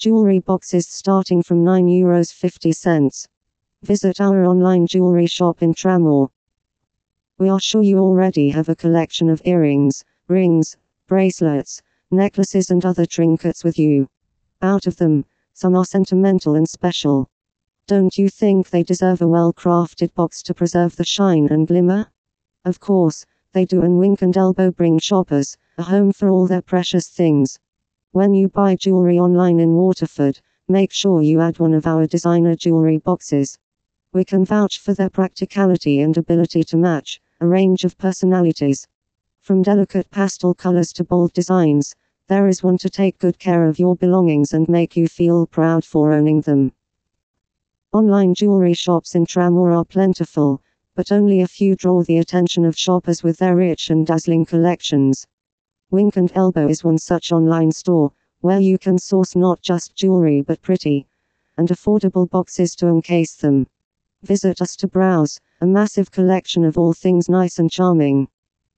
Jewelry boxes starting from €9.50. Visit our online jewelry shop in Tramore. We are sure you already have a collection of earrings, rings, bracelets, necklaces, and other trinkets with you. Out of them, some are sentimental and special. Don't you think they deserve a well crafted box to preserve the shine and glimmer? Of course, they do, and Wink and Elbow bring shoppers a home for all their precious things. When you buy jewelry online in Waterford, make sure you add one of our designer jewelry boxes. We can vouch for their practicality and ability to match a range of personalities. From delicate pastel colors to bold designs, there is one to take good care of your belongings and make you feel proud for owning them. Online jewelry shops in Tramore are plentiful, but only a few draw the attention of shoppers with their rich and dazzling collections. Wink and Elbow is one such online store, where you can source not just jewelry but pretty and affordable boxes to encase them. Visit us to browse a massive collection of all things nice and charming.